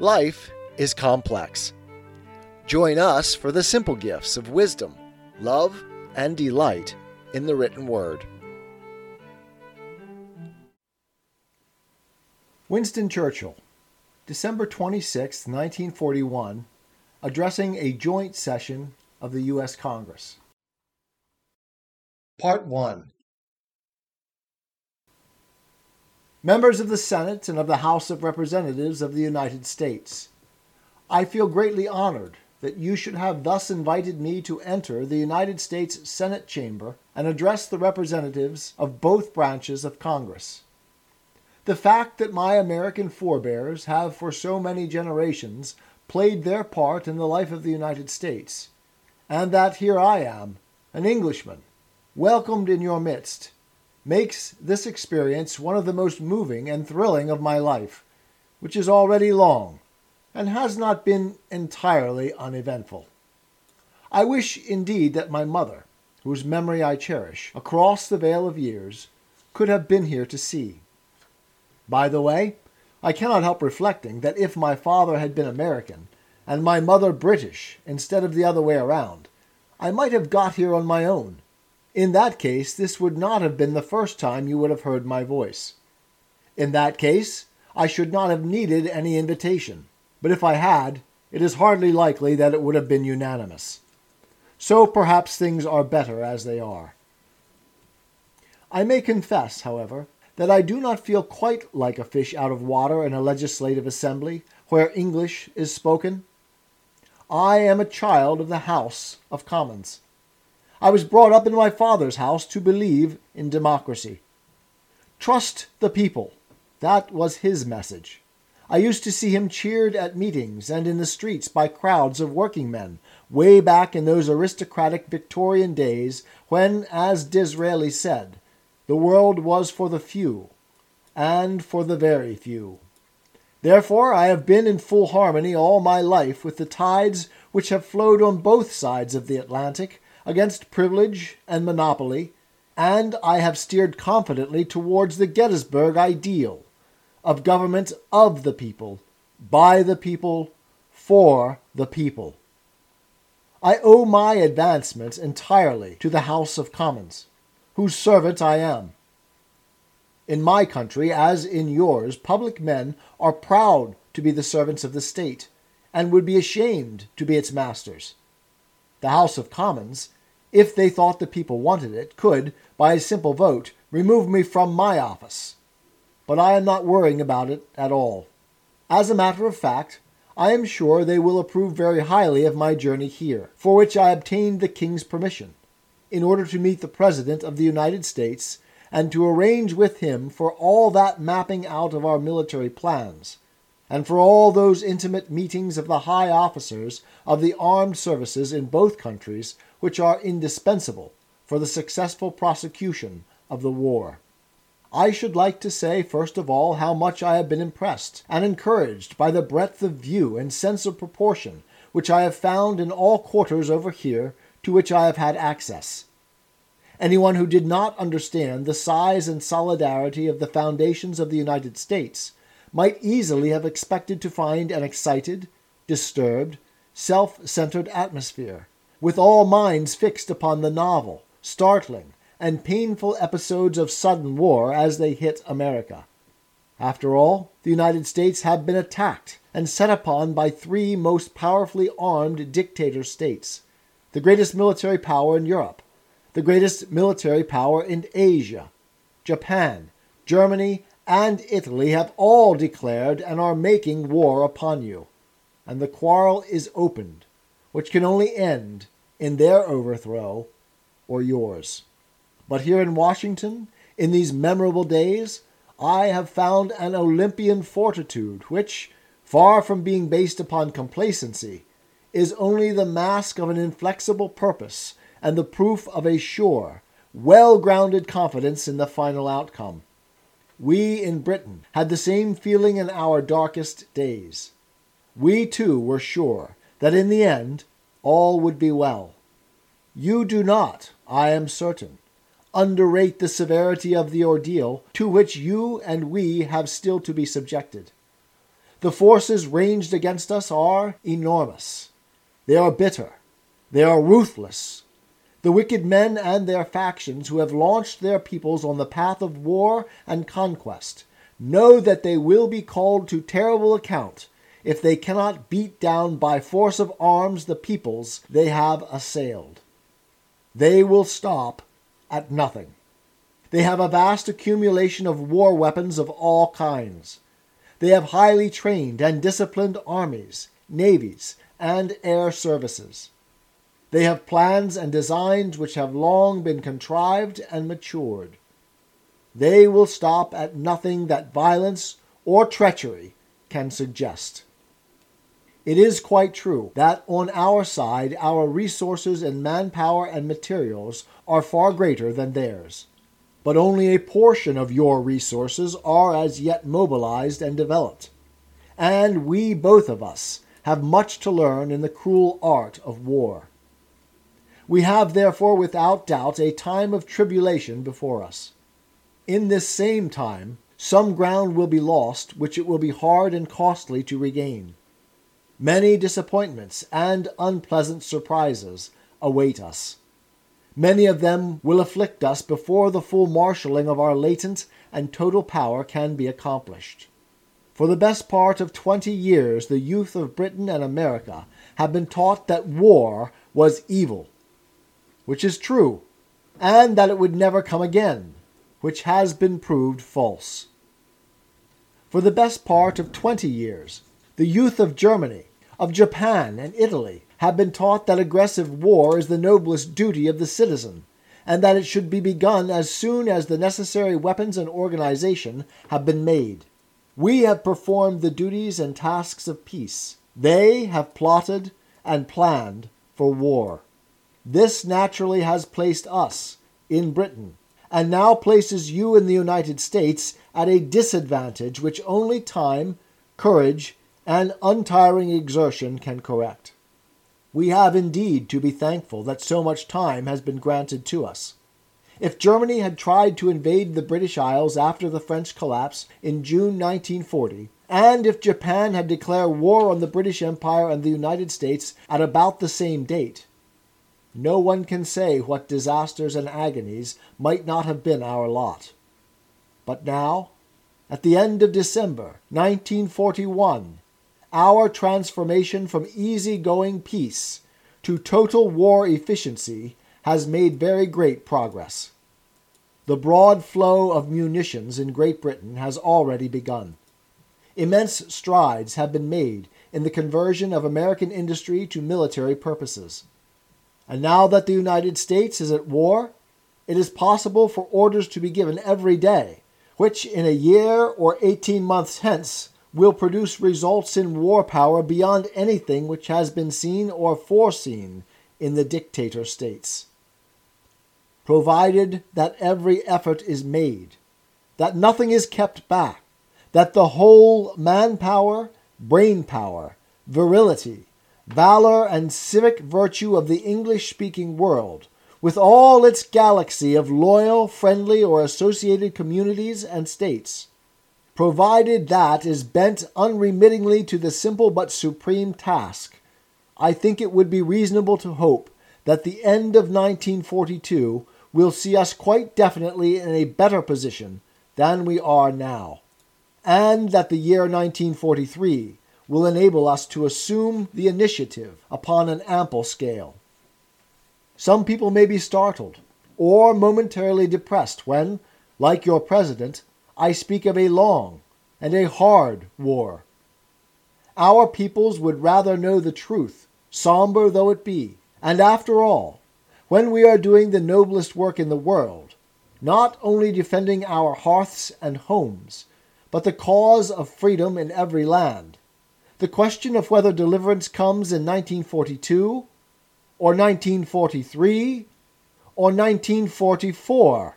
Life is complex. Join us for the simple gifts of wisdom, love, and delight in the written word. Winston Churchill, December 26, 1941, addressing a joint session of the U.S. Congress. Part 1 Members of the Senate and of the House of Representatives of the United States, I feel greatly honored that you should have thus invited me to enter the United States Senate chamber and address the representatives of both branches of Congress. The fact that my American forebears have for so many generations played their part in the life of the United States, and that here I am, an Englishman, welcomed in your midst, makes this experience one of the most moving and thrilling of my life, which is already long and has not been entirely uneventful. I wish indeed that my mother, whose memory I cherish, across the vale of years, could have been here to see. By the way, I cannot help reflecting that if my father had been American and my mother British instead of the other way around, I might have got here on my own in that case, this would not have been the first time you would have heard my voice. In that case, I should not have needed any invitation, but if I had, it is hardly likely that it would have been unanimous. So perhaps things are better as they are. I may confess, however, that I do not feel quite like a fish out of water in a legislative assembly where English is spoken. I am a child of the House of Commons. I was brought up in my father's house to believe in democracy. Trust the people. That was his message. I used to see him cheered at meetings and in the streets by crowds of working men, way back in those aristocratic Victorian days when, as Disraeli said, the world was for the few, and for the very few. Therefore, I have been in full harmony all my life with the tides which have flowed on both sides of the Atlantic against privilege and monopoly, and I have steered confidently towards the Gettysburg ideal of government of the people, by the people, for the people. I owe my advancement entirely to the House of Commons, whose servant I am. In my country, as in yours, public men are proud to be the servants of the state, and would be ashamed to be its masters. The House of Commons if they thought the people wanted it, could, by a simple vote, remove me from my office. But I am not worrying about it at all. As a matter of fact, I am sure they will approve very highly of my journey here, for which I obtained the King's permission, in order to meet the President of the United States and to arrange with him for all that mapping out of our military plans, and for all those intimate meetings of the high officers of the armed services in both countries which are indispensable for the successful prosecution of the war. I should like to say, first of all, how much I have been impressed and encouraged by the breadth of view and sense of proportion which I have found in all quarters over here to which I have had access. Anyone who did not understand the size and solidarity of the foundations of the United States might easily have expected to find an excited, disturbed, self centered atmosphere with all minds fixed upon the novel, startling, and painful episodes of sudden war as they hit America. After all, the United States had been attacked and set upon by three most powerfully armed dictator states, the greatest military power in Europe, the greatest military power in Asia. Japan, Germany, and Italy have all declared and are making war upon you, and the quarrel is opened which can only end in their overthrow or yours. But here in Washington, in these memorable days, I have found an Olympian fortitude which, far from being based upon complacency, is only the mask of an inflexible purpose and the proof of a sure, well grounded confidence in the final outcome. We in Britain had the same feeling in our darkest days. We too were sure that in the end all would be well. You do not, I am certain, underrate the severity of the ordeal to which you and we have still to be subjected. The forces ranged against us are enormous. They are bitter. They are ruthless. The wicked men and their factions who have launched their peoples on the path of war and conquest know that they will be called to terrible account if they cannot beat down by force of arms the peoples they have assailed. They will stop at nothing. They have a vast accumulation of war weapons of all kinds. They have highly trained and disciplined armies, navies, and air services. They have plans and designs which have long been contrived and matured. They will stop at nothing that violence or treachery can suggest. It is quite true that on our side our resources in manpower and materials are far greater than theirs but only a portion of your resources are as yet mobilized and developed. And we, both of us, have much to learn in the cruel art of war. We have, therefore, without doubt, a time of tribulation before us. In this same time, some ground will be lost which it will be hard and costly to regain. Many disappointments and unpleasant surprises await us. Many of them will afflict us before the full marshalling of our latent and total power can be accomplished. For the best part of twenty years, the youth of Britain and America have been taught that war was evil, which is true, and that it would never come again, which has been proved false. For the best part of twenty years, the youth of Germany, of Japan, and Italy have been taught that aggressive war is the noblest duty of the citizen, and that it should be begun as soon as the necessary weapons and organization have been made. We have performed the duties and tasks of peace. They have plotted and planned for war. This naturally has placed us in Britain, and now places you in the United States at a disadvantage which only time, courage, and untiring exertion can correct. We have indeed to be thankful that so much time has been granted to us. If Germany had tried to invade the British Isles after the French collapse in June 1940, and if Japan had declared war on the British Empire and the United States at about the same date, no one can say what disasters and agonies might not have been our lot. But now, at the end of December 1941, our transformation from easy-going peace to total war efficiency has made very great progress. The broad flow of munitions in Great Britain has already begun. Immense strides have been made in the conversion of American industry to military purposes. And now that the United States is at war, it is possible for orders to be given every day, which in a year or 18 months hence will produce results in war power beyond anything which has been seen or foreseen in the dictator states. Provided that every effort is made, that nothing is kept back, that the whole manpower, brain power, virility, valor, and civic virtue of the English speaking world, with all its galaxy of loyal, friendly, or associated communities and states, provided that is bent unremittingly to the simple but supreme task, I think it would be reasonable to hope that the end of 1942 will see us quite definitely in a better position than we are now, and that the year 1943 will enable us to assume the initiative upon an ample scale. Some people may be startled or momentarily depressed when, like your president, I speak of a long and a hard war. Our peoples would rather know the truth, somber though it be. And after all, when we are doing the noblest work in the world, not only defending our hearths and homes, but the cause of freedom in every land, the question of whether deliverance comes in 1942, or 1943, or 1944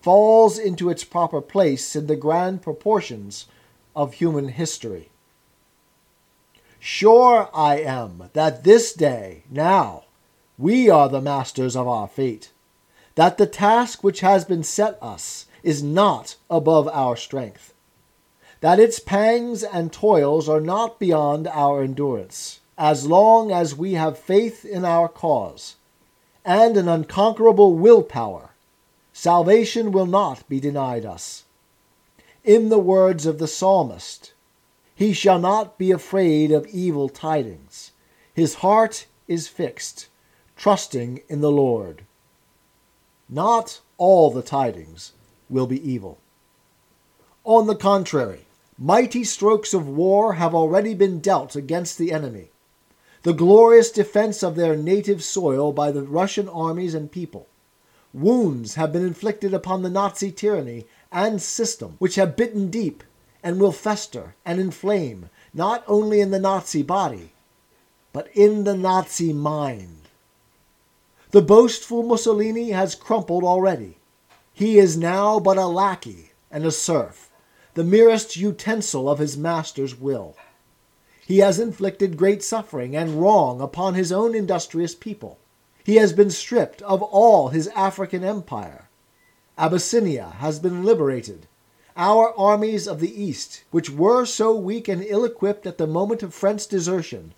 falls into its proper place in the grand proportions of human history. Sure I am that this day, now, we are the masters of our fate, that the task which has been set us is not above our strength, that its pangs and toils are not beyond our endurance, as long as we have faith in our cause and an unconquerable willpower. Salvation will not be denied us. In the words of the psalmist, he shall not be afraid of evil tidings. His heart is fixed, trusting in the Lord. Not all the tidings will be evil. On the contrary, mighty strokes of war have already been dealt against the enemy. The glorious defense of their native soil by the Russian armies and people. Wounds have been inflicted upon the Nazi tyranny and system, which have bitten deep and will fester and inflame not only in the Nazi body, but in the Nazi mind. The boastful Mussolini has crumpled already. He is now but a lackey and a serf, the merest utensil of his master's will. He has inflicted great suffering and wrong upon his own industrious people. He has been stripped of all his African empire. Abyssinia has been liberated. Our armies of the East, which were so weak and ill equipped at the moment of French desertion,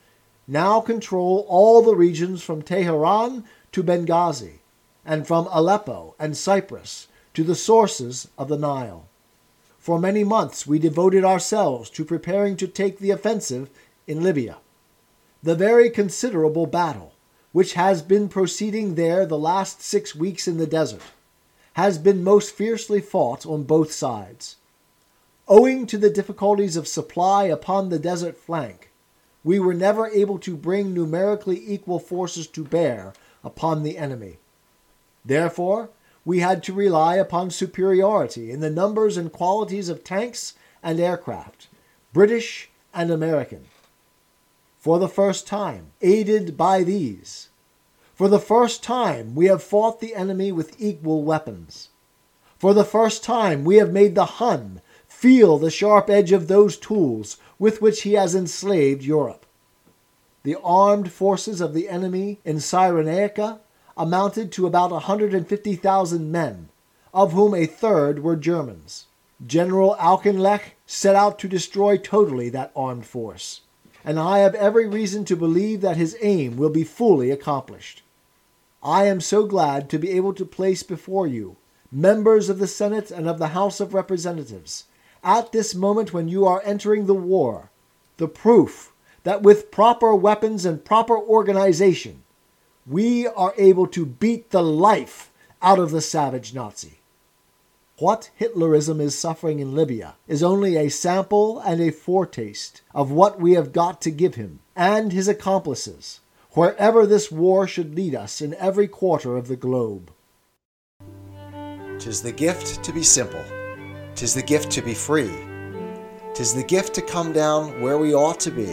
now control all the regions from Teheran to Benghazi, and from Aleppo and Cyprus to the sources of the Nile. For many months we devoted ourselves to preparing to take the offensive in Libya. The very considerable battle, which has been proceeding there the last six weeks in the desert, has been most fiercely fought on both sides. Owing to the difficulties of supply upon the desert flank, we were never able to bring numerically equal forces to bear upon the enemy. Therefore, we had to rely upon superiority in the numbers and qualities of tanks and aircraft, British and American. For the first time, aided by these, for the first time, we have fought the enemy with equal weapons. For the first time, we have made the Hun feel the sharp edge of those tools with which he has enslaved Europe. The armed forces of the enemy in Cyrenaica amounted to about 150,000 men, of whom a third were Germans. General Auchinleck set out to destroy totally that armed force, and I have every reason to believe that his aim will be fully accomplished. I am so glad to be able to place before you, members of the Senate and of the House of Representatives, at this moment when you are entering the war, the proof that with proper weapons and proper organization, we are able to beat the life out of the savage Nazi. What Hitlerism is suffering in Libya is only a sample and a foretaste of what we have got to give him and his accomplices, wherever this war should lead us in every quarter of the globe. Tis the gift to be simple, tis the gift to be free, tis the gift to come down where we ought to be